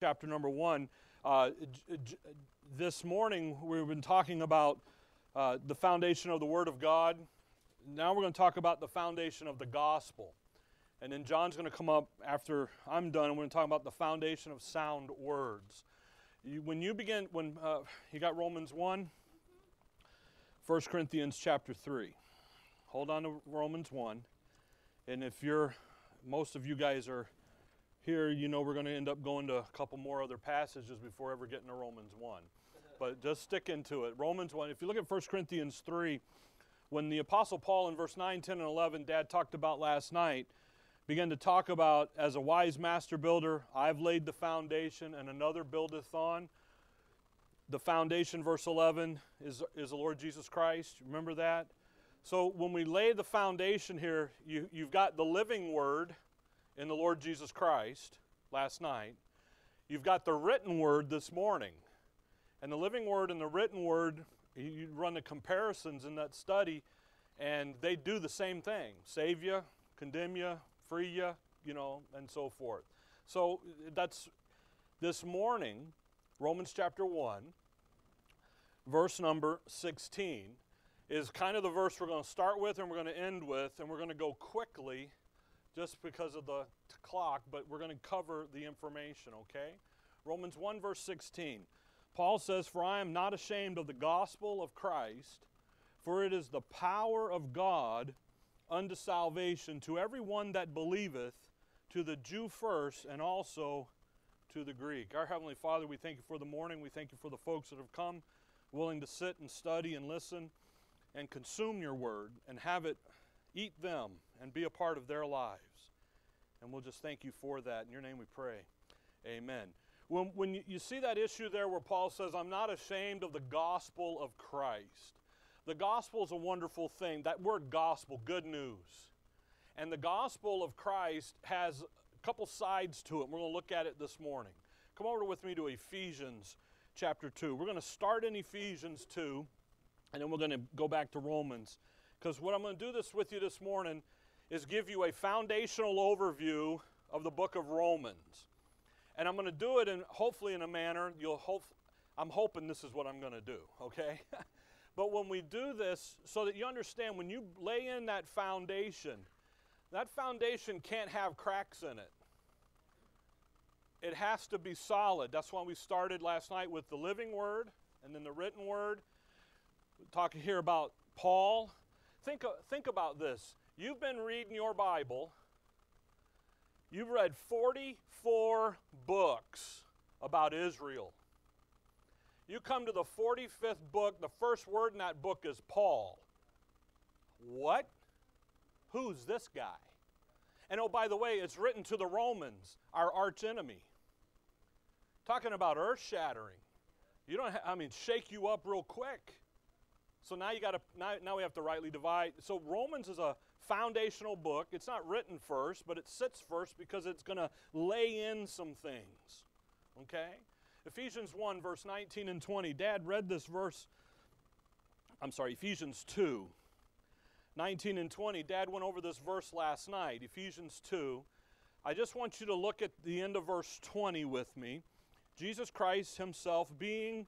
chapter number one. Uh, this morning we've been talking about uh, the foundation of the Word of God. Now we're going to talk about the foundation of the gospel. And then John's going to come up after I'm done, and we're going to talk about the foundation of sound words. You, when you begin, when uh, you got Romans 1, 1 Corinthians chapter 3. Hold on to Romans 1. And if you're, most of you guys are here, you know we're going to end up going to a couple more other passages before ever getting to Romans 1. But just stick into it. Romans 1, if you look at 1 Corinthians 3, when the Apostle Paul in verse 9, 10, and 11, Dad talked about last night, began to talk about as a wise master builder, I've laid the foundation and another buildeth on. The foundation, verse 11, is, is the Lord Jesus Christ. Remember that? So when we lay the foundation here, you, you've got the living word in the Lord Jesus Christ last night. You've got the written word this morning. And the living word and the written word, you run the comparisons in that study, and they do the same thing save you, condemn you, free you, you know, and so forth. So that's this morning, Romans chapter 1, verse number 16, is kind of the verse we're going to start with and we're going to end with, and we're going to go quickly just because of the clock, but we're going to cover the information, okay? Romans 1, verse 16. Paul says, For I am not ashamed of the gospel of Christ, for it is the power of God unto salvation to every one that believeth, to the Jew first, and also to the Greek. Our Heavenly Father, we thank you for the morning. We thank you for the folks that have come willing to sit and study and listen and consume your word and have it eat them and be a part of their lives. And we'll just thank you for that. In your name we pray. Amen. When, when you, see that issue there where Paul says, I'm not ashamed of the gospel of Christ, the gospel is a wonderful thing. That word gospel, good news. And the gospel of Christ has a couple sides to it. We're going to look at it this morning. Come over with me to Ephesians chapter 2. We're going to start in Ephesians 2, and then we're going to go back to Romans. Because what I'm going to do this with you this morning is give you a foundational overview of the book of Romans. And I'm going to do it in hopefully in a manner you'll hope I'm hoping this is what I'm going to do, okay? but when we do this so that you understand when you lay in that foundation, that foundation can't have cracks in it. It has to be solid. That's why we started last night with the living word and then the written word. We're talking here about Paul. Think, uh, think about this. You've been reading your Bible. You've read 44 books about Israel. You come to the 45th book, the first word in that book is Paul. What? Who's this guy? And oh, by the way, it's written to the Romans, our arch enemy. Talking about earth shattering. You don't, ha- I mean, shake you up real quick. So now you got to now, now we have to rightly divide. So Romans is a foundational book. It's not written first, but it sits first because it's going to lay in some things. Okay? Ephesians 1 verse 19 and 20. Dad read this verse I'm sorry, Ephesians 2 19 and 20. Dad went over this verse last night, Ephesians 2. I just want you to look at the end of verse 20 with me. Jesus Christ himself being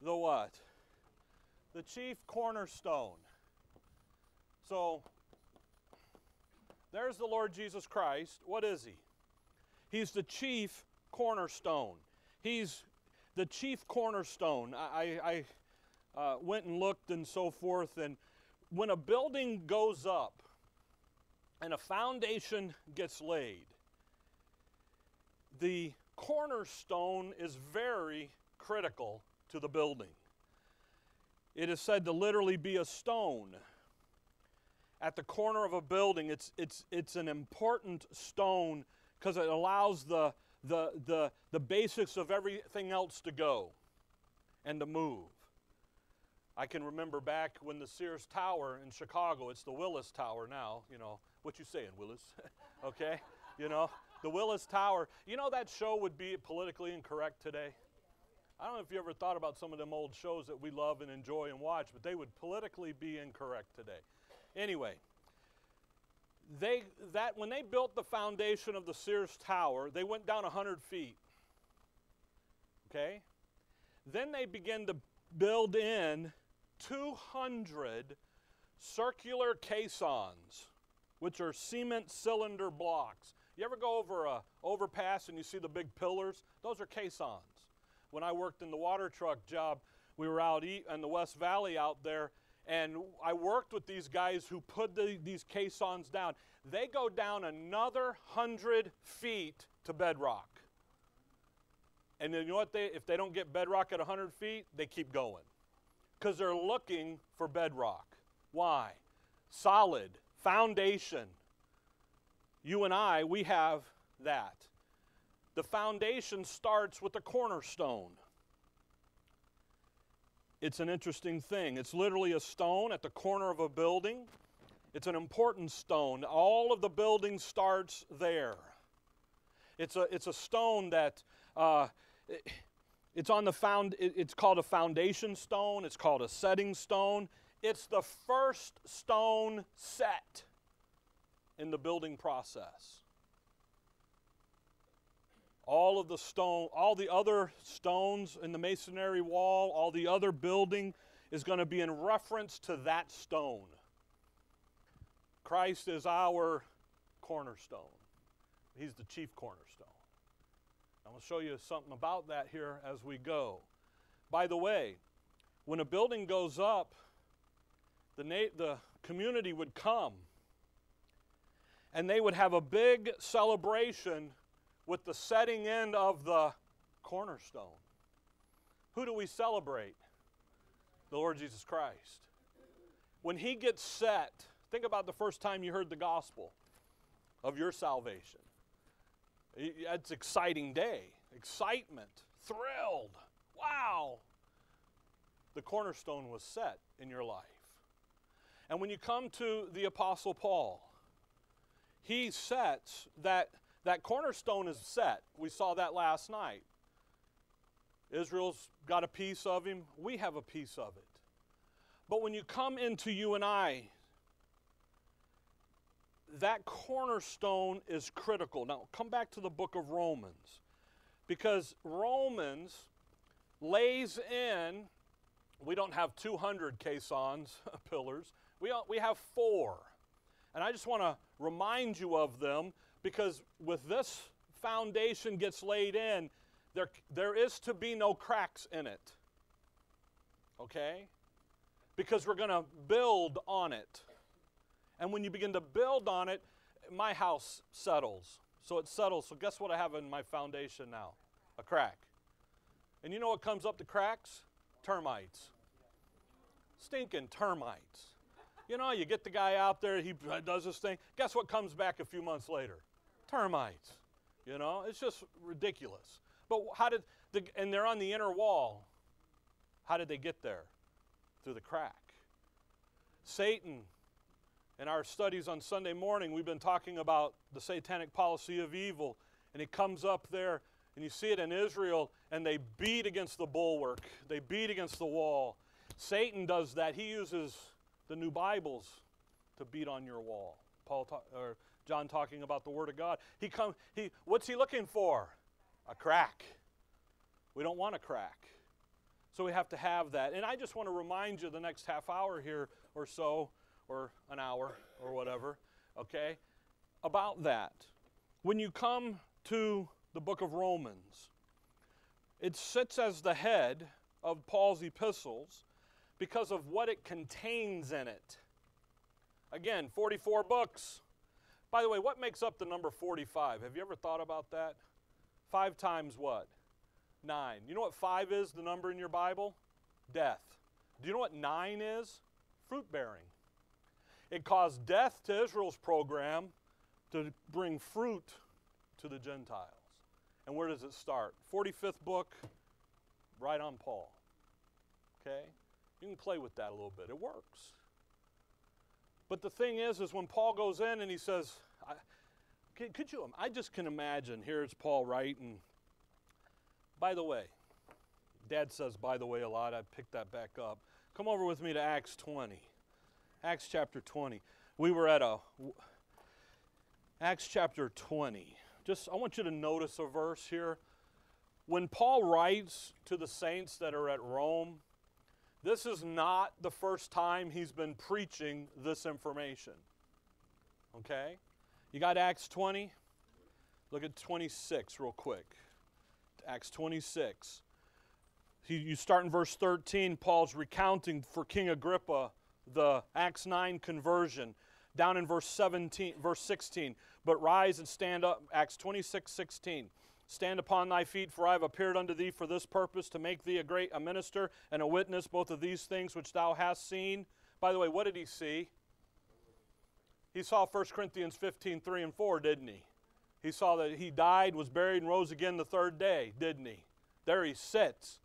the what? The chief cornerstone. So there's the Lord Jesus Christ. What is he? He's the chief cornerstone. He's the chief cornerstone. I, I uh, went and looked and so forth, and when a building goes up and a foundation gets laid, the cornerstone is very critical to the building. It is said to literally be a stone at the corner of a building. It's, it's, it's an important stone because it allows the, the, the, the basics of everything else to go and to move. I can remember back when the Sears Tower in Chicago, it's the Willis Tower now, you know, what you saying, Willis? okay? You know, the Willis Tower. You know that show would be politically incorrect today? I don't know if you ever thought about some of them old shows that we love and enjoy and watch, but they would politically be incorrect today. Anyway, they that when they built the foundation of the Sears Tower, they went down 100 feet. Okay? Then they begin to build in 200 circular caissons, which are cement cylinder blocks. You ever go over a overpass and you see the big pillars? Those are caissons. When I worked in the water truck job, we were out in the West Valley out there, and I worked with these guys who put the, these caissons down. They go down another hundred feet to bedrock. And then you know what they if they don't get bedrock at 100 feet, they keep going. Because they're looking for bedrock. Why? Solid, foundation. You and I, we have that. The foundation starts with the cornerstone. It's an interesting thing. It's literally a stone at the corner of a building. It's an important stone. All of the building starts there. It's a, it's a stone that uh, it's on the found it's called a foundation stone it's called a setting stone it's the first stone set in the building process all of the stone all the other stones in the masonry wall all the other building is going to be in reference to that stone. Christ is our cornerstone. He's the chief cornerstone. I'm going to show you something about that here as we go. By the way, when a building goes up, the, na- the community would come and they would have a big celebration with the setting in of the cornerstone. Who do we celebrate? The Lord Jesus Christ. When He gets set, think about the first time you heard the gospel of your salvation. It's exciting day, excitement, thrilled. Wow. The cornerstone was set in your life. And when you come to the apostle Paul, he sets that that cornerstone is set. We saw that last night. Israel's got a piece of him, we have a piece of it. But when you come into you and I, that cornerstone is critical. Now, come back to the book of Romans because Romans lays in, we don't have 200 caissons, pillars, we, we have four. And I just want to remind you of them because with this foundation gets laid in, there, there is to be no cracks in it. Okay? Because we're going to build on it. And when you begin to build on it, my house settles. So it settles. So guess what I have in my foundation now? A crack. And you know what comes up the cracks? Termites. Stinking termites. You know, you get the guy out there, he does this thing. Guess what comes back a few months later? Termites. You know, it's just ridiculous. But how did, the, and they're on the inner wall. How did they get there? Through the crack. Satan in our studies on Sunday morning, we've been talking about the satanic policy of evil, and it comes up there, and you see it in Israel, and they beat against the bulwark, they beat against the wall. Satan does that. He uses the new Bibles to beat on your wall. Paul ta- or John talking about the Word of God. He come. He what's he looking for? A crack. We don't want a crack. So we have to have that. And I just want to remind you the next half hour here or so or an hour or whatever, okay, about that. When you come to the book of Romans, it sits as the head of Paul's epistles because of what it contains in it. Again, 44 books. By the way, what makes up the number 45? Have you ever thought about that? Five times what? Nine. You know what five is, the number in your Bible? Death. Do you know what nine is? Fruit bearing. It caused death to Israel's program to bring fruit to the Gentiles. And where does it start? 45th book, right on Paul. Okay? You can play with that a little bit. It works. But the thing is, is when Paul goes in and he says, I, could you, I just can imagine, here's Paul writing. By the way, Dad says, by the way, a lot. I picked that back up. Come over with me to Acts 20. Acts chapter 20. We were at a Acts chapter 20. Just I want you to notice a verse here. when Paul writes to the saints that are at Rome, this is not the first time he's been preaching this information. Okay? You got Acts 20? Look at 26 real quick. Acts 26. You start in verse 13. Paul's recounting for King Agrippa the Acts 9 conversion. Down in verse 17, verse 16. But rise and stand up. Acts 26, 16. Stand upon thy feet, for I have appeared unto thee for this purpose, to make thee a great a minister and a witness both of these things which thou hast seen. By the way, what did he see? He saw 1 Corinthians 15, 3 and 4, didn't he? He saw that he died, was buried, and rose again the third day, didn't he? There he sits.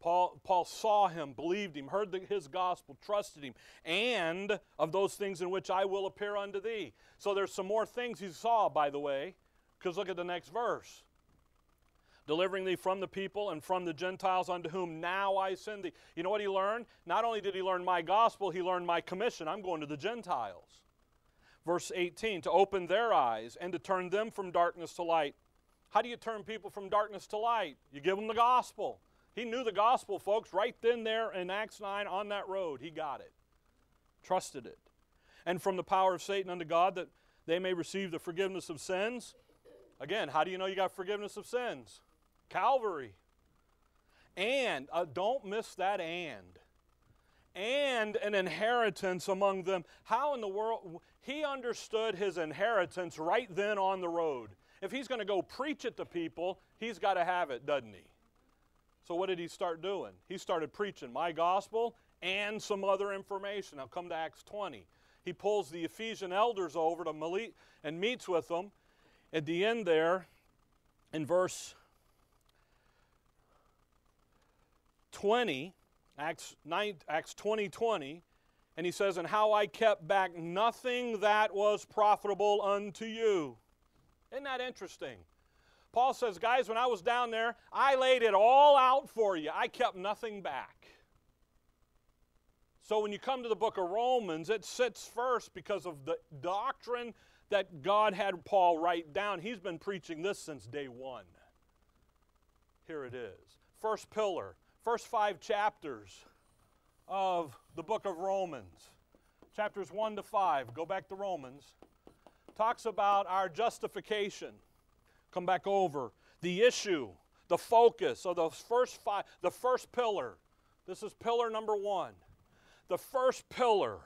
Paul, Paul saw him, believed him, heard the, his gospel, trusted him, and of those things in which I will appear unto thee. So there's some more things he saw, by the way, because look at the next verse delivering thee from the people and from the Gentiles unto whom now I send thee. You know what he learned? Not only did he learn my gospel, he learned my commission. I'm going to the Gentiles. Verse 18, to open their eyes and to turn them from darkness to light. How do you turn people from darkness to light? You give them the gospel. He knew the gospel, folks, right then there in Acts 9 on that road. He got it, trusted it. And from the power of Satan unto God that they may receive the forgiveness of sins. Again, how do you know you got forgiveness of sins? Calvary. And, uh, don't miss that and. And an inheritance among them. How in the world? He understood his inheritance right then on the road. If he's going to go preach it to people, he's got to have it, doesn't he? So, what did he start doing? He started preaching my gospel and some other information. I'll come to Acts 20. He pulls the Ephesian elders over to Malik and meets with them. At the end there, in verse 20, Acts, 9, Acts 20 20, and he says, And how I kept back nothing that was profitable unto you. Isn't that interesting? Paul says, Guys, when I was down there, I laid it all out for you. I kept nothing back. So when you come to the book of Romans, it sits first because of the doctrine that God had Paul write down. He's been preaching this since day one. Here it is. First pillar first five chapters of the book of Romans, chapters 1 to 5, go back to Romans, talks about our justification. Come back over. The issue, the focus of the first five, the first pillar. This is pillar number one. The first pillar,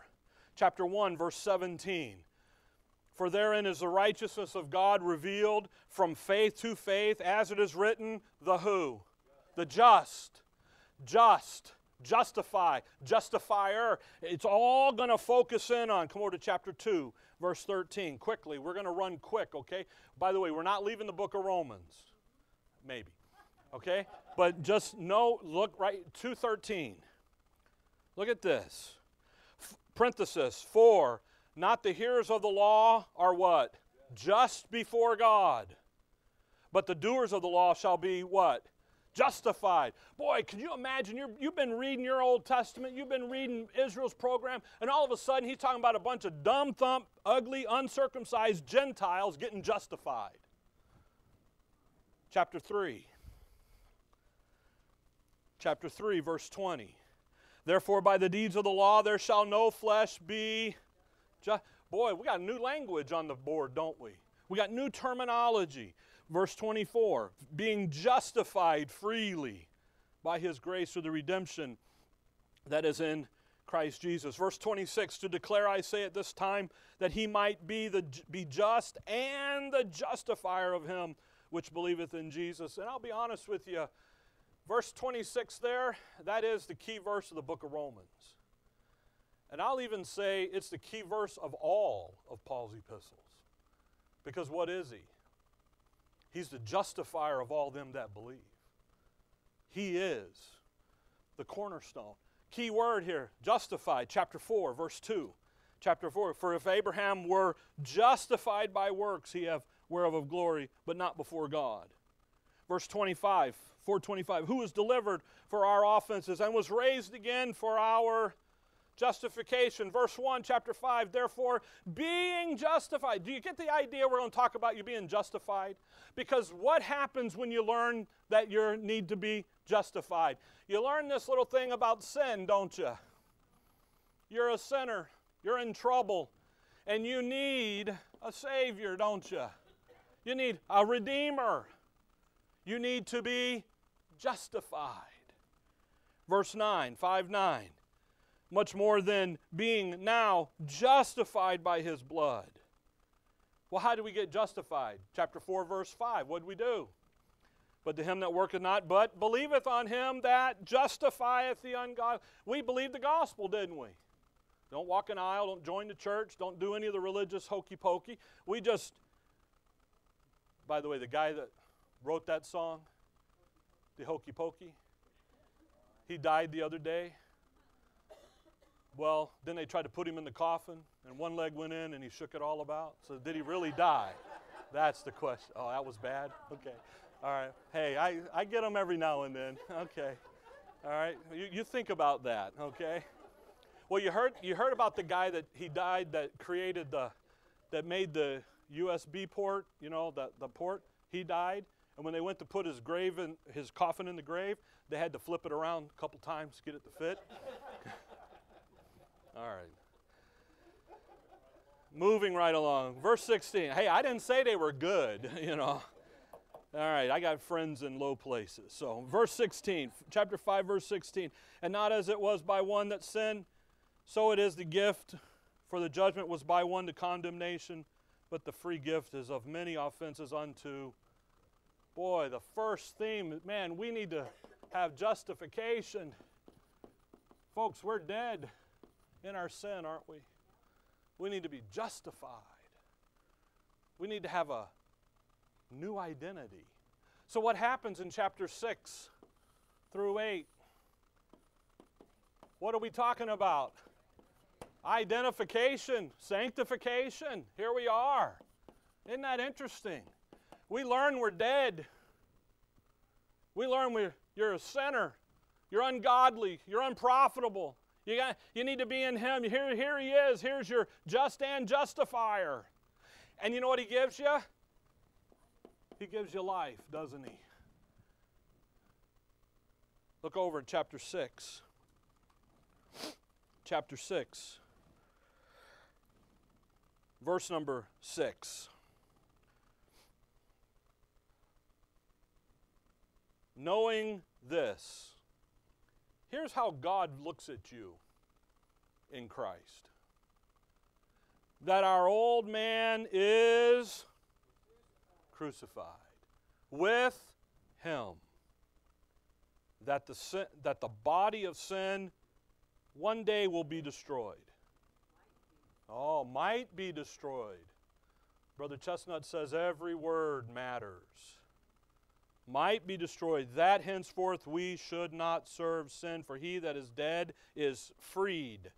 chapter 1, verse 17. For therein is the righteousness of God revealed from faith to faith, as it is written, the who? The just just, justify, justifier. It's all going to focus in on. Come over to chapter 2, verse 13. Quickly, we're going to run quick, okay? By the way, we're not leaving the book of Romans. Maybe. Okay? But just know, look right, 213. Look at this. F- parenthesis, 4 not the hearers of the law are what? Just before God. But the doers of the law shall be what? Justified. Boy, can you imagine? you you've been reading your Old Testament, you've been reading Israel's program, and all of a sudden he's talking about a bunch of dumb thump, ugly, uncircumcised Gentiles getting justified. Chapter 3. Chapter 3, verse 20. Therefore, by the deeds of the law, there shall no flesh be. Ju- Boy, we got new language on the board, don't we? We got new terminology. Verse 24 being justified freely by his grace through the redemption that is in Christ Jesus. Verse 26 to declare, I say at this time, that he might be, the, be just and the justifier of him which believeth in Jesus. And I'll be honest with you, verse 26 there, that is the key verse of the book of Romans. And I'll even say it's the key verse of all of Paul's epistles. Because what is he? He's the justifier of all them that believe. He is the cornerstone. Key word here justified, chapter 4, verse 2. Chapter 4 For if Abraham were justified by works, he have whereof of glory, but not before God. Verse 25, 425, who was delivered for our offenses and was raised again for our Justification, verse 1, chapter 5. Therefore, being justified. Do you get the idea we're going to talk about you being justified? Because what happens when you learn that you need to be justified? You learn this little thing about sin, don't you? You're a sinner, you're in trouble, and you need a Savior, don't you? You need a Redeemer. You need to be justified. Verse 9, 5 9 much more than being now justified by his blood. Well, how do we get justified? Chapter 4, verse 5. What do we do? But to him that worketh not, but believeth on him that justifieth the ungodly. We believed the gospel, didn't we? Don't walk an aisle, don't join the church, don't do any of the religious hokey pokey. We just, by the way, the guy that wrote that song, the hokey pokey, he died the other day. Well, then they tried to put him in the coffin, and one leg went in, and he shook it all about. So, did he really die? That's the question. Oh, that was bad? Okay. All right. Hey, I, I get them every now and then. Okay. All right. You, you think about that, okay? Well, you heard, you heard about the guy that he died that created the, that made the USB port, you know, the, the port. He died. And when they went to put his grave in, his coffin in the grave, they had to flip it around a couple times to get it to fit. All right. Moving right along. Verse 16. Hey, I didn't say they were good, you know. All right, I got friends in low places. So, verse 16, chapter 5, verse 16. And not as it was by one that sinned, so it is the gift. For the judgment was by one to condemnation, but the free gift is of many offenses unto. Boy, the first theme, man, we need to have justification. Folks, we're dead in our sin, aren't we? We need to be justified. We need to have a new identity. So, what happens in chapter 6 through 8? What are we talking about? Identification, sanctification. Here we are. Isn't that interesting? We learn we're dead. We learn we're, you're a sinner. You're ungodly. You're unprofitable. You, got, you need to be in Him. Here, here He is. Here's your just and justifier. And you know what He gives you? He gives you life, doesn't He? Look over at chapter 6. Chapter 6, verse number 6. Knowing this, Here's how God looks at you in Christ that our old man is crucified with him, that the, sin, that the body of sin one day will be destroyed. Oh, might be destroyed. Brother Chestnut says every word matters might be destroyed, that henceforth we should not serve sin, for he that is dead is freed.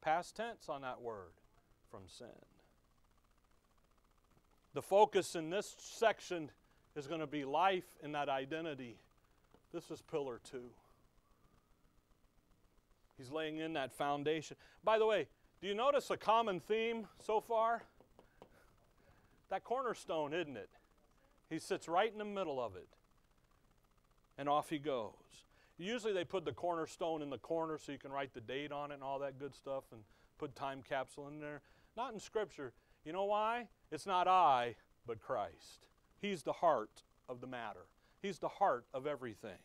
Past tense on that word from sin. The focus in this section is going to be life in that identity. This is pillar two. He's laying in that foundation. By the way, do you notice a common theme so far? That cornerstone, isn't it? He sits right in the middle of it and off he goes. Usually they put the cornerstone in the corner so you can write the date on it and all that good stuff and put time capsule in there. Not in Scripture. You know why? It's not I, but Christ. He's the heart of the matter, He's the heart of everything.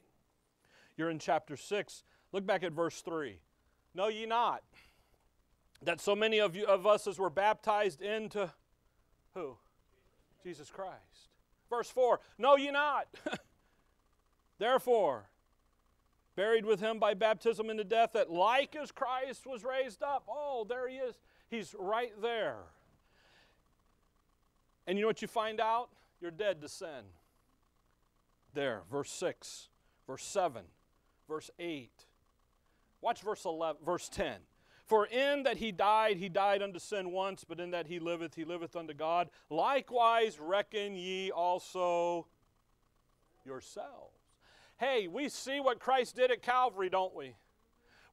You're in chapter 6. Look back at verse 3. Know ye not that so many of you of us as were baptized into who? Jesus Christ. Verse 4. Know ye not Therefore, buried with him by baptism into death, that like as Christ was raised up, oh, there he is. He's right there. And you know what you find out? You're dead to sin. There, verse 6, verse 7, verse 8. Watch verse 11, verse 10. For in that he died, he died unto sin once, but in that he liveth, he liveth unto God. Likewise reckon ye also yourselves hey, we see what Christ did at Calvary, don't we?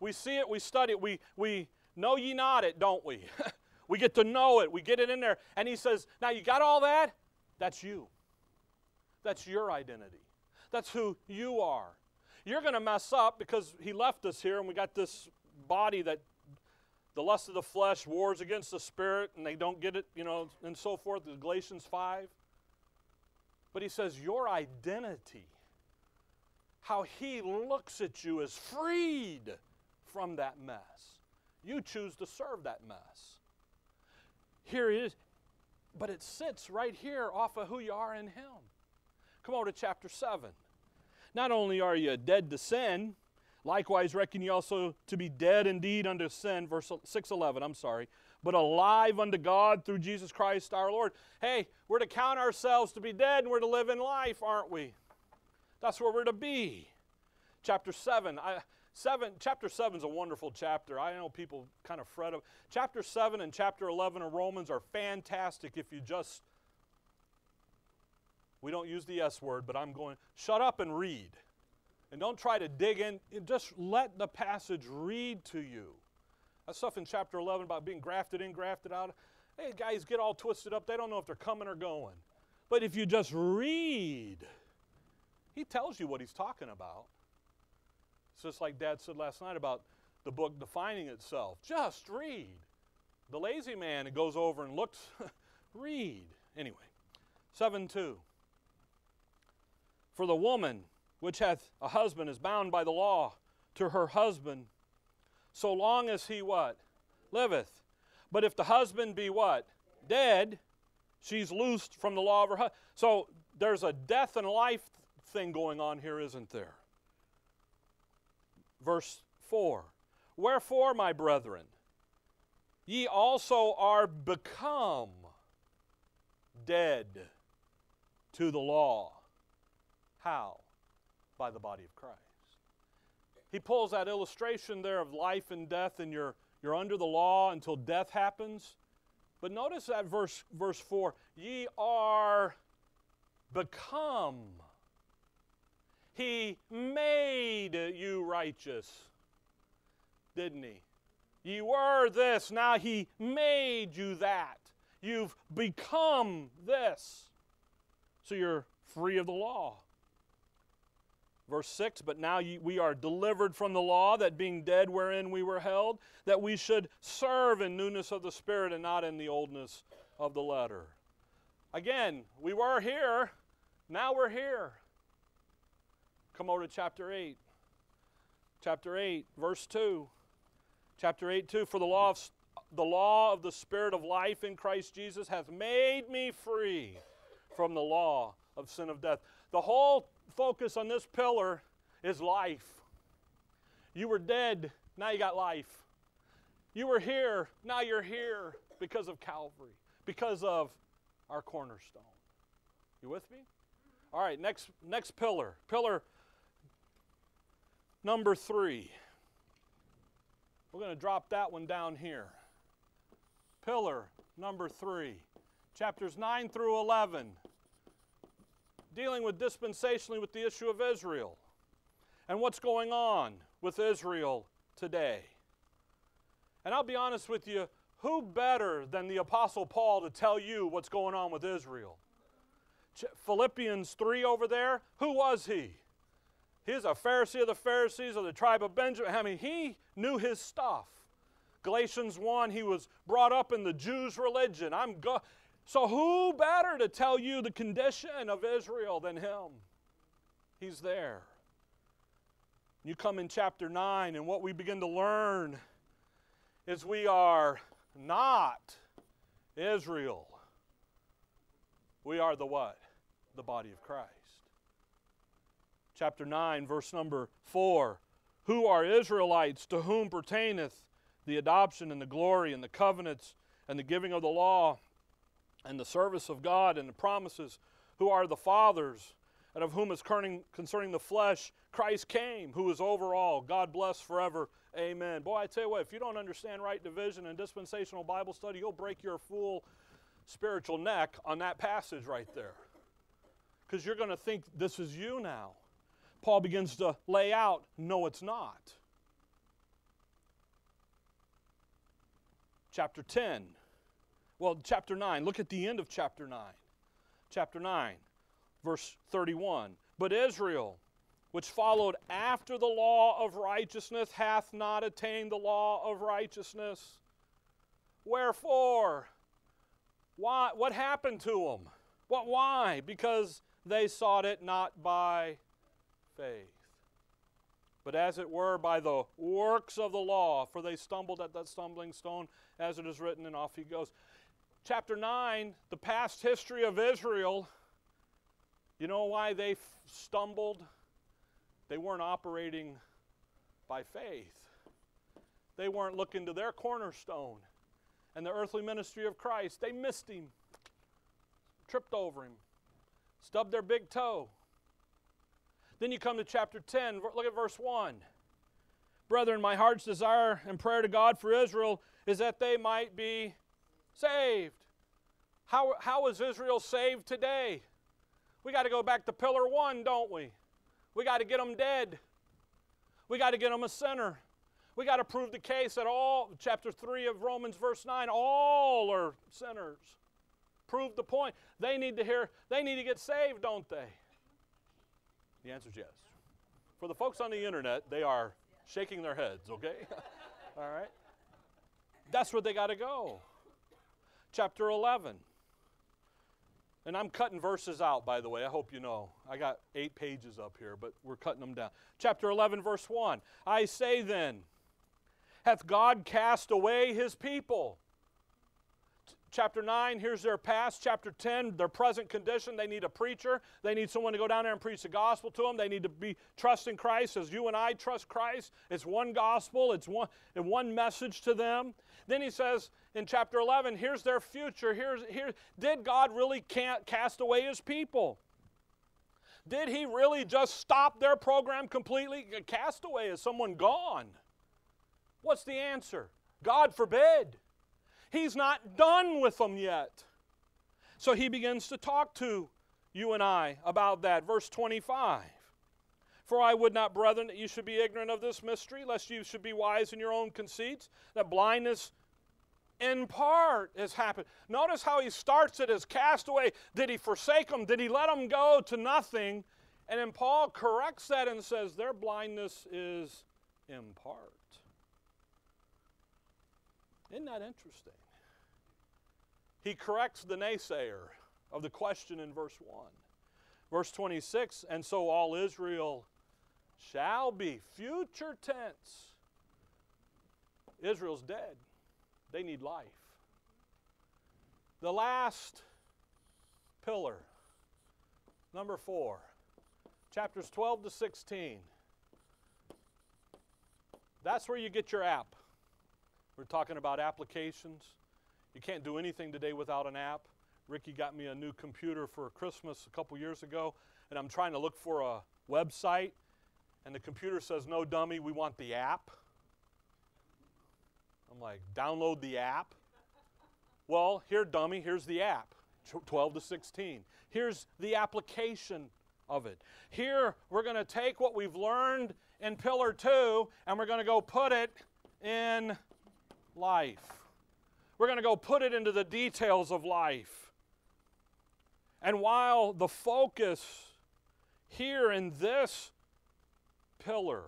We see it, we study it, we, we, Know ye not it, don't we? we get to know it, we get it in there. And he says, Now you got all that? That's you. That's your identity. That's who you are. You're going to mess up because he left us here and we got this body that the lust of the flesh wars against the spirit and they don't get it, you know, and so forth, Galatians 5. But he says, Your identity, how he looks at you, is freed from that mess. You choose to serve that mess. Here it is, but it sits right here off of who you are in him. Come on to chapter 7. Not only are you dead to sin, likewise reckon you also to be dead indeed unto sin, verse 611, I'm sorry, but alive unto God through Jesus Christ our Lord. Hey, we're to count ourselves to be dead and we're to live in life, aren't we? That's where we're to be. Chapter 7. I, Seven, chapter 7 is a wonderful chapter. I know people kind of fret of. Chapter 7 and chapter 11 of Romans are fantastic if you just we don't use the S word, but I'm going, shut up and read. And don't try to dig in. Just let the passage read to you. That stuff in chapter 11 about being grafted in, grafted out. Hey, guys get all twisted up. They don't know if they're coming or going. But if you just read, he tells you what he's talking about. It's just like Dad said last night about the book defining itself. Just read. The lazy man goes over and looks, read. Anyway, 7 2. For the woman which hath a husband is bound by the law to her husband, so long as he what? Liveth. But if the husband be what? Dead, she's loosed from the law of her husband. So there's a death and life thing going on here, isn't there? Verse 4 Wherefore, my brethren, ye also are become dead to the law how? By the body of Christ. He pulls that illustration there of life and death, and you're, you're under the law until death happens. But notice that verse, verse 4 ye are become. He made you righteous, didn't he? You were this, now he made you that. You've become this. So you're free of the law. Verse 6 But now we are delivered from the law, that being dead wherein we were held, that we should serve in newness of the Spirit and not in the oldness of the letter. Again, we were here, now we're here. Come over to chapter 8. Chapter 8, verse 2. Chapter 8, 2 For the law of, the law of the Spirit of life in Christ Jesus hath made me free from the law of sin of death. The whole focus on this pillar is life. You were dead, now you got life. You were here, now you're here because of Calvary, because of our cornerstone. You with me? All right, next next pillar. Pillar number 3. We're going to drop that one down here. Pillar number 3. Chapters 9 through 11 dealing with dispensationally with the issue of Israel and what's going on with Israel today. And I'll be honest with you, who better than the Apostle Paul to tell you what's going on with Israel? Philippians 3 over there, who was he? He's a Pharisee of the Pharisees of the tribe of Benjamin. I mean, he knew his stuff. Galatians 1, he was brought up in the Jews' religion. I'm go- so, who better to tell you the condition of Israel than him? He's there. You come in chapter 9, and what we begin to learn is we are not Israel. We are the what? The body of Christ. Chapter 9, verse number 4. Who are Israelites to whom pertaineth the adoption and the glory and the covenants and the giving of the law and the service of God and the promises, who are the fathers, and of whom is concerning the flesh, Christ came, who is over all. God bless forever. Amen. Boy, I tell you what, if you don't understand right division and dispensational Bible study, you'll break your fool spiritual neck on that passage right there. Because you're going to think this is you now. Paul begins to lay out no, it's not. chapter 10. Well, chapter 9. Look at the end of chapter 9. Chapter 9, verse 31. But Israel, which followed after the law of righteousness, hath not attained the law of righteousness. Wherefore? Why, what happened to them? What, why? Because they sought it not by faith, but as it were by the works of the law, for they stumbled at that stumbling stone, as it is written, and off he goes. Chapter 9, the past history of Israel, you know why they stumbled? They weren't operating by faith. They weren't looking to their cornerstone and the earthly ministry of Christ. They missed him, tripped over him, stubbed their big toe. Then you come to chapter 10, look at verse 1. Brethren, my heart's desire and prayer to God for Israel is that they might be saved. How, how is Israel saved today? We got to go back to pillar one, don't we? We got to get them dead. We got to get them a sinner. We got to prove the case that all, chapter 3 of Romans, verse 9, all are sinners. Prove the point. They need to hear, they need to get saved, don't they? The answer is yes. For the folks on the internet, they are shaking their heads, okay? all right? That's where they got to go. Chapter 11. And I'm cutting verses out, by the way. I hope you know. I got eight pages up here, but we're cutting them down. Chapter 11, verse 1. I say then, hath God cast away his people? Chapter 9, here's their past. Chapter 10, their present condition. They need a preacher. They need someone to go down there and preach the gospel to them. They need to be trusting Christ as you and I trust Christ. It's one gospel, it's one, one message to them. Then he says in chapter 11, here's their future. Here's, here, did God really can't cast away his people? Did he really just stop their program completely? Cast away is someone gone. What's the answer? God forbid. He's not done with them yet. So he begins to talk to you and I about that. Verse 25. For I would not, brethren, that you should be ignorant of this mystery, lest you should be wise in your own conceits, that blindness in part has happened. Notice how he starts it as castaway. Did he forsake them? Did he let them go to nothing? And then Paul corrects that and says their blindness is in part. Isn't that interesting? He corrects the naysayer of the question in verse 1. Verse 26 and so all Israel shall be, future tense. Israel's dead, they need life. The last pillar, number four, chapters 12 to 16. That's where you get your app. We're talking about applications. You can't do anything today without an app. Ricky got me a new computer for Christmas a couple years ago, and I'm trying to look for a website, and the computer says, No, dummy, we want the app. I'm like, Download the app? Well, here, dummy, here's the app 12 to 16. Here's the application of it. Here, we're going to take what we've learned in Pillar 2 and we're going to go put it in life. We're going to go put it into the details of life. And while the focus here in this pillar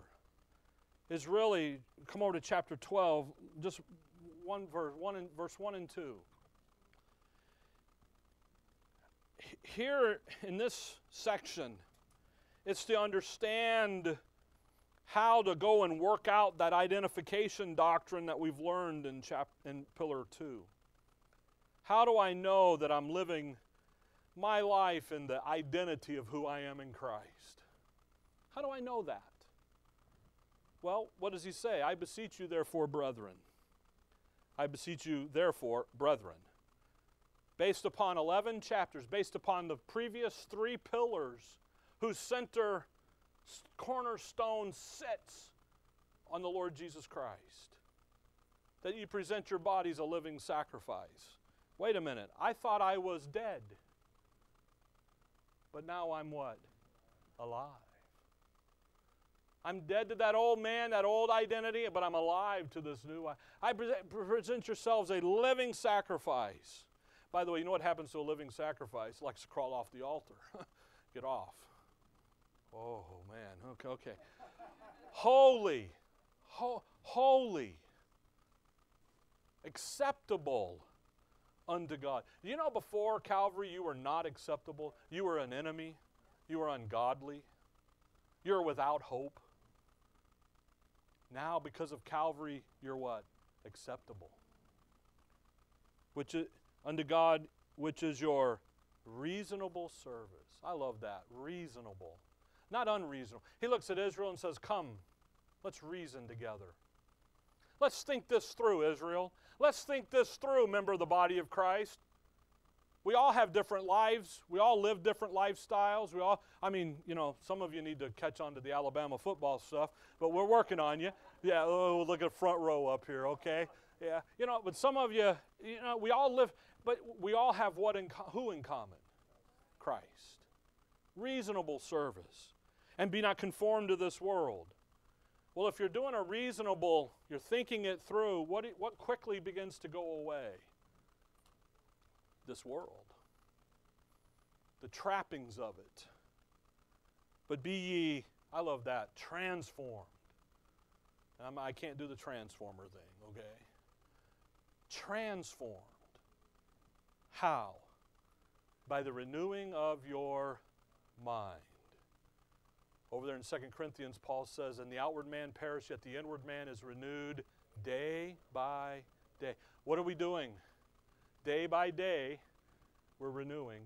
is really, come over to chapter 12, just one verse, one in, verse 1 and 2. Here in this section, it's to understand how to go and work out that identification doctrine that we've learned in, chap- in Pillar 2. How do I know that I'm living my life in the identity of who I am in Christ? How do I know that? Well, what does he say? I beseech you, therefore, brethren. I beseech you, therefore, brethren. Based upon 11 chapters, based upon the previous three pillars whose center cornerstone sits on the Lord Jesus Christ. That you present your bodies a living sacrifice. Wait a minute, I thought I was dead. But now I'm what? Alive. I'm dead to that old man, that old identity, but I'm alive to this new. I present, present yourselves a living sacrifice. By the way, you know what happens to a living sacrifice? It likes to crawl off the altar. Get off. Oh, man. Okay, okay. holy, ho- holy, acceptable unto God. You know, before Calvary, you were not acceptable. You were an enemy. You were ungodly. You were without hope. Now, because of Calvary, you're what? Acceptable. Which is unto God, which is your reasonable service. I love that. Reasonable. Not unreasonable. He looks at Israel and says, Come, let's reason together. Let's think this through, Israel. Let's think this through, member of the body of Christ. We all have different lives. We all live different lifestyles. We all, I mean, you know, some of you need to catch on to the Alabama football stuff, but we're working on you. Yeah, oh, oh look at front row up here, okay? Yeah, you know, but some of you, you know, we all live, but we all have what in, who in common? Christ. Reasonable service. And be not conformed to this world. Well, if you're doing a reasonable, you're thinking it through, what, what quickly begins to go away? This world. The trappings of it. But be ye, I love that, transformed. I'm, I can not do the transformer thing, okay? Transformed. How? By the renewing of your mind. Over there in 2 Corinthians, Paul says, And the outward man perish, yet the inward man is renewed day by day. What are we doing? Day by day, we're renewing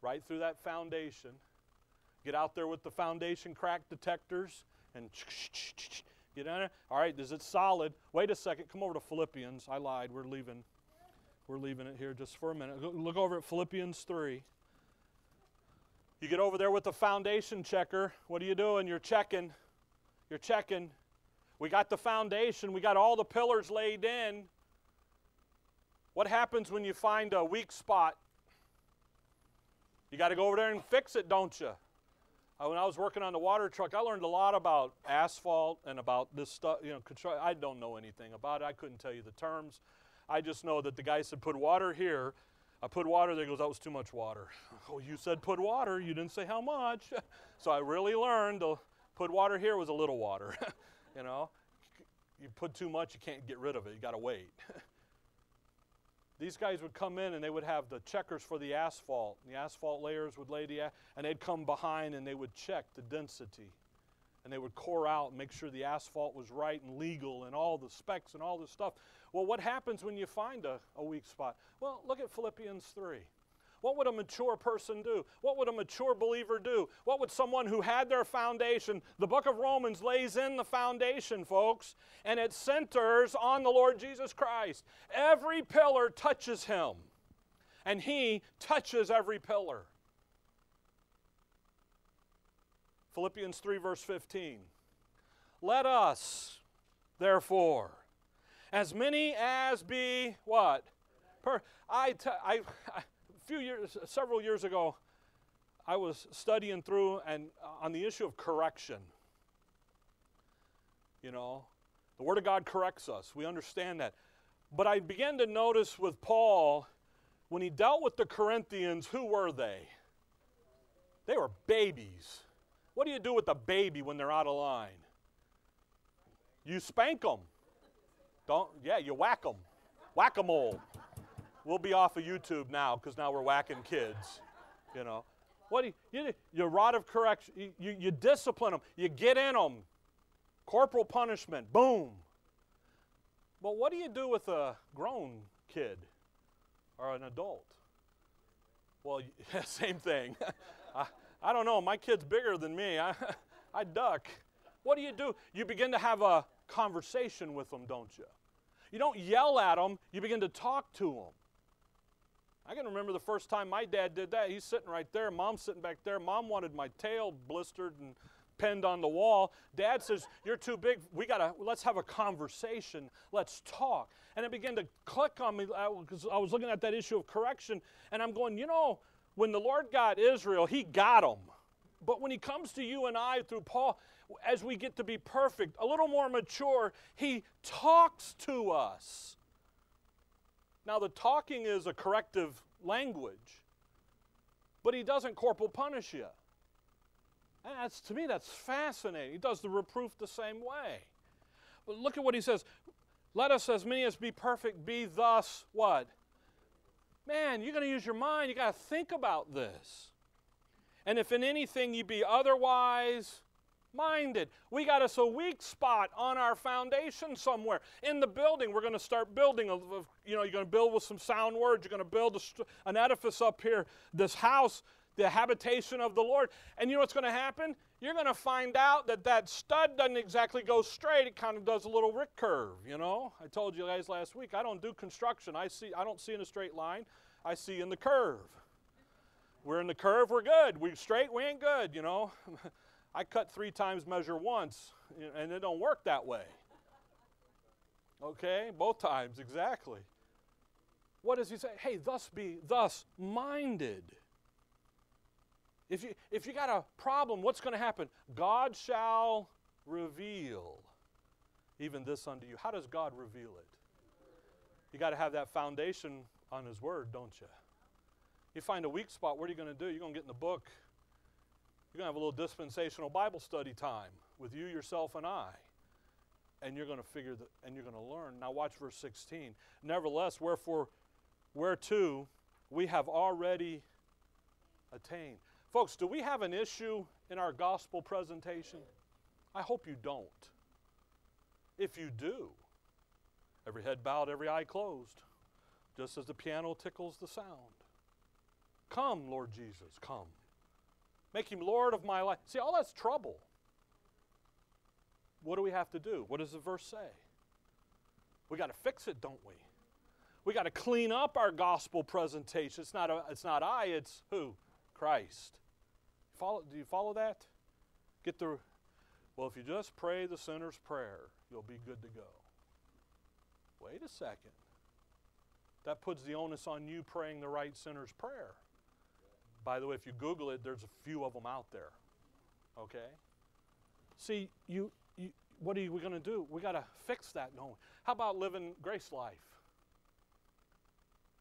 right through that foundation. Get out there with the foundation crack detectors and get in it. All right, is it solid? Wait a second. Come over to Philippians. I lied. We're leaving. We're leaving it here just for a minute. Look over at Philippians 3. You get over there with the foundation checker. What are you doing? You're checking. You're checking. We got the foundation, we got all the pillars laid in. What happens when you find a weak spot? You got to go over there and fix it, don't you? Uh, when I was working on the water truck, I learned a lot about asphalt and about this stuff. You know. I don't know anything about it. I couldn't tell you the terms. I just know that the guy said, "Put water here." I put water there. He goes, that was too much water. oh, you said put water. You didn't say how much. so I really learned to put water here was a little water. you know, you put too much, you can't get rid of it. You got to wait. These guys would come in and they would have the checkers for the asphalt. The asphalt layers would lay the, and they'd come behind and they would check the density. And they would core out and make sure the asphalt was right and legal and all the specs and all this stuff. Well, what happens when you find a, a weak spot? Well, look at Philippians 3. What would a mature person do? What would a mature believer do? What would someone who had their foundation? The book of Romans lays in the foundation, folks, and it centers on the Lord Jesus Christ. Every pillar touches him, and he touches every pillar. Philippians 3, verse 15. Let us, therefore, as many as be what? Per, I, t- I, I, a few years, several years ago, I was studying through and uh, on the issue of correction. You know, the Word of God corrects us. We understand that. But I began to notice with Paul, when he dealt with the Corinthians, who were they? They were babies. What do you do with a baby when they're out of line? You spank them. Don't, yeah, you whack them. Whack a mole. We'll be off of YouTube now because now we're whacking kids. You know. What do you, you, your rod of correction, you, you, you discipline them, you get in them. Corporal punishment, boom. But what do you do with a grown kid or an adult? Well, same thing. I, I don't know. My kid's bigger than me. I, I duck. What do you do? You begin to have a conversation with them, don't you? You don't yell at them, you begin to talk to them. I can remember the first time my dad did that. He's sitting right there, mom's sitting back there. Mom wanted my tail blistered and pinned on the wall. Dad says, You're too big. We gotta let's have a conversation. Let's talk. And it began to click on me because I was looking at that issue of correction, and I'm going, you know, when the Lord got Israel, he got them. But when he comes to you and I through Paul, as we get to be perfect, a little more mature, he talks to us. Now, the talking is a corrective language, but he doesn't corporal punish you. And that's, to me, that's fascinating. He does the reproof the same way. But look at what he says. Let us, as many as be perfect, be thus what? Man, you're going to use your mind. You got to think about this. And if in anything you be otherwise minded, we got us a weak spot on our foundation somewhere. In the building, we're going to start building. A, you know, you're going to build with some sound words. You're going to build a, an edifice up here, this house, the habitation of the Lord. And you know what's going to happen? You're going to find out that that stud doesn't exactly go straight. It kind of does a little rick curve, you know. I told you guys last week, I don't do construction. I see I don't see in a straight line. I see in the curve. We're in the curve, we're good. We straight, we ain't good, you know. I cut three times measure once, and it don't work that way. Okay, both times, exactly. What does he say? Hey, thus be thus minded. If you, if you got a problem, what's going to happen? God shall reveal even this unto you. How does God reveal it? You got to have that foundation on His Word, don't you? You find a weak spot, what are you going to do? You're going to get in the book. You're going to have a little dispensational Bible study time with you, yourself, and I. And you're going to figure that, and you're going to learn. Now, watch verse 16. Nevertheless, wherefore, whereto we have already attained. Folks, do we have an issue in our gospel presentation? I hope you don't. If you do, every head bowed, every eye closed, just as the piano tickles the sound. Come, Lord Jesus, come. Make him Lord of my life. See, all that's trouble. What do we have to do? What does the verse say? We got to fix it, don't we? We got to clean up our gospel presentation. It's not, a, it's not I, it's who? Christ. Follow, do you follow that? Get the, well, if you just pray the sinner's prayer, you'll be good to go. Wait a second. That puts the onus on you praying the right sinner's prayer. By the way, if you Google it, there's a few of them out there. Okay? See, you, you what are we going to do? We got to fix that. No. How about living grace life?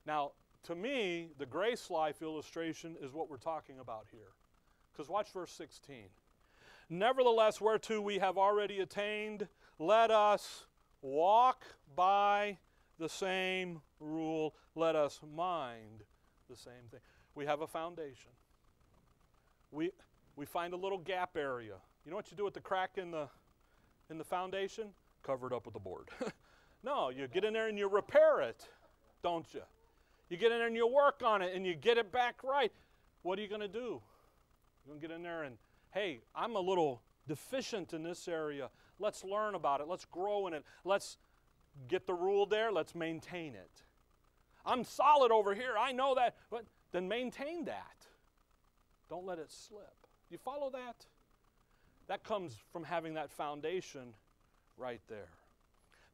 Now, to me, the grace life illustration is what we're talking about here. Because watch verse 16. Nevertheless, whereto we have already attained, let us walk by the same rule. Let us mind the same thing. We have a foundation. We, we find a little gap area. You know what you do with the crack in the, in the foundation? Cover it up with a board. no, you get in there and you repair it, don't you? You get in there and you work on it and you get it back right. What are you going to do? You're going to get in there and, hey, I'm a little deficient in this area. Let's learn about it. Let's grow in it. Let's get the rule there. Let's maintain it. I'm solid over here. I know that. But then maintain that. Don't let it slip. You follow that? That comes from having that foundation right there.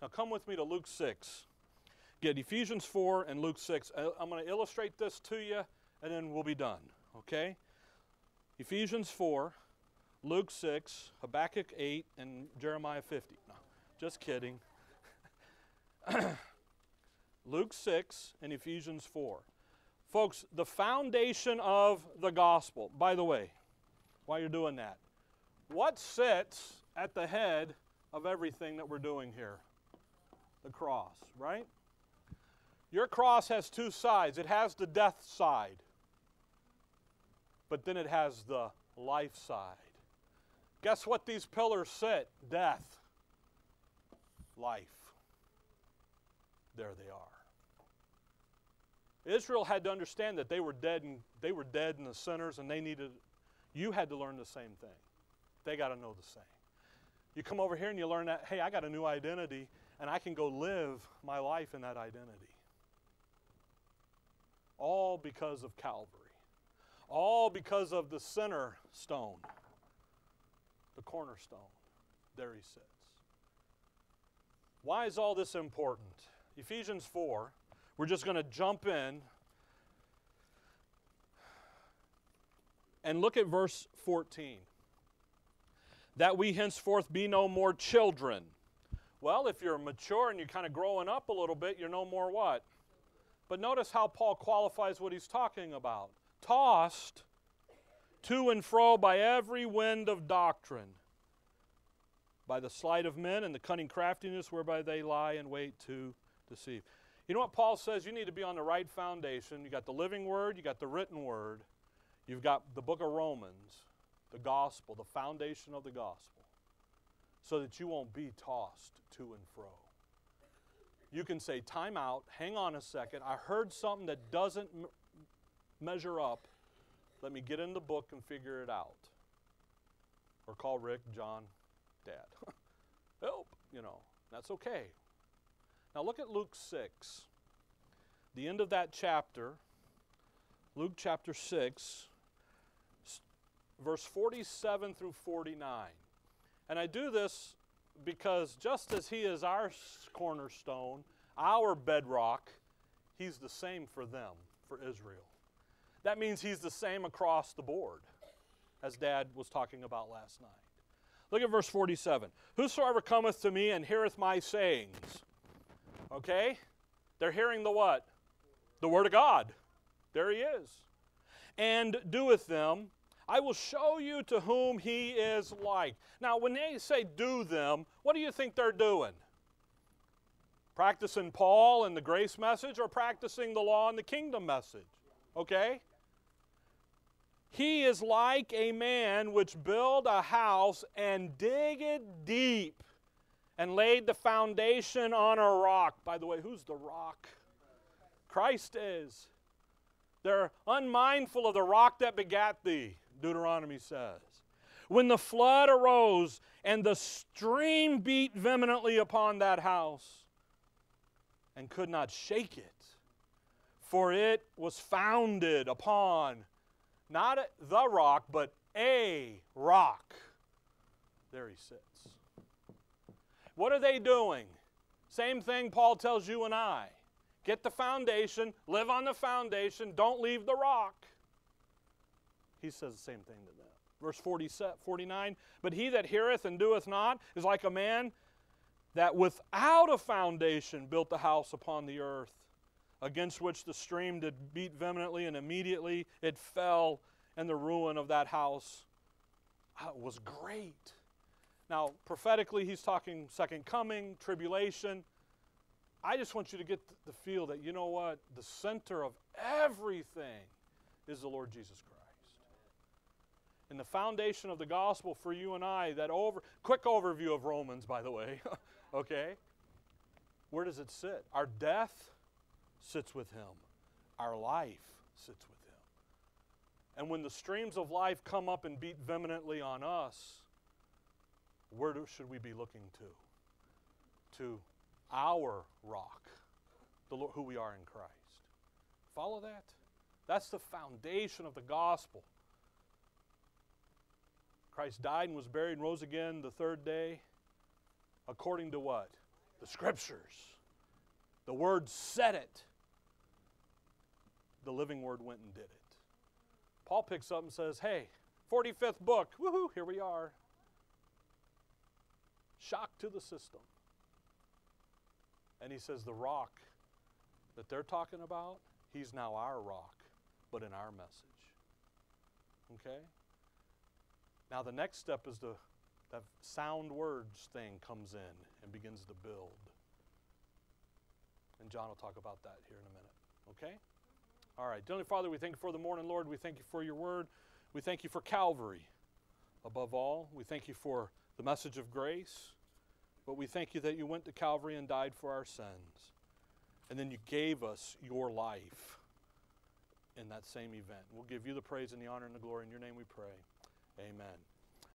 Now come with me to Luke 6. Get Ephesians 4 and Luke 6. Uh, I'm going to illustrate this to you and then we'll be done. Okay? Ephesians 4, Luke 6, Habakkuk 8, and Jeremiah 50. No, just kidding. Luke 6 and Ephesians 4. Folks, the foundation of the gospel, by the way, while you're doing that, what sits at the head of everything that we're doing here? The cross, right? Your cross has two sides. It has the death side, but then it has the life side. Guess what these pillars sit? Death, life. There they are. Israel had to understand that they were dead and they were dead in the sinners and they needed you had to learn the same thing. They got to know the same. You come over here and you learn that, hey, I got a new identity and I can go live my life in that identity. All because of Calvary all because of the center stone, the cornerstone. There he sits. Why is all this important? Ephesians 4, we're just going to jump in. And look at verse 14. That we henceforth be no more children. Well, if you're mature and you're kind of growing up a little bit, you're no more what? But notice how Paul qualifies what he's talking about. Tossed to and fro by every wind of doctrine, by the sleight of men and the cunning craftiness whereby they lie in wait to deceive. You know what Paul says? You need to be on the right foundation. You got the living word, you got the written word, you've got the book of Romans, the gospel, the foundation of the gospel, so that you won't be tossed to and fro. You can say, time out, hang on a second. I heard something that doesn't m- measure up. Let me get in the book and figure it out. Or call Rick, John, Dad. Help, you know. That's okay. Now look at Luke 6. The end of that chapter, Luke chapter 6, verse 47 through 49. And I do this because just as He is our cornerstone, our bedrock, He's the same for them, for Israel. That means He's the same across the board, as Dad was talking about last night. Look at verse 47. Whosoever cometh to me and heareth my sayings, okay? They're hearing the what? The Word of God. There he is. And doeth them, I will show you to whom he is like. Now, when they say do them, what do you think they're doing? Practicing Paul and the grace message or practicing the law and the kingdom message? Okay? He is like a man which build a house and dig it deep and laid the foundation on a rock. By the way, who's the rock? Christ is. They're unmindful of the rock that begat thee. Deuteronomy says. When the flood arose and the stream beat vehemently upon that house and could not shake it, for it was founded upon not the rock, but a rock. There he sits. What are they doing? Same thing Paul tells you and I. Get the foundation, live on the foundation, don't leave the rock. He says the same thing to them. Verse 40, 49 But he that heareth and doeth not is like a man that without a foundation built the house upon the earth, against which the stream did beat vehemently, and immediately it fell, and the ruin of that house uh, was great. Now, prophetically, he's talking second coming, tribulation. I just want you to get the feel that, you know what? The center of everything is the Lord Jesus Christ and the foundation of the gospel for you and I, that over quick overview of Romans, by the way, okay? Where does it sit? Our death sits with him. Our life sits with him. And when the streams of life come up and beat vehemently on us, where do, should we be looking to? To our rock, the Lord, who we are in Christ. Follow that? That's the foundation of the gospel. Christ died and was buried and rose again the third day according to what? The scriptures. The word said it. The living word went and did it. Paul picks up and says, Hey, 45th book, woohoo, here we are. Shock to the system. And he says, The rock that they're talking about, he's now our rock, but in our message. Okay? Now, the next step is the that sound words thing comes in and begins to build. And John will talk about that here in a minute. Okay? All right. Dearly Father, we thank you for the morning, Lord. We thank you for your word. We thank you for Calvary above all. We thank you for the message of grace. But we thank you that you went to Calvary and died for our sins. And then you gave us your life in that same event. We'll give you the praise and the honor and the glory. In your name we pray. Amen.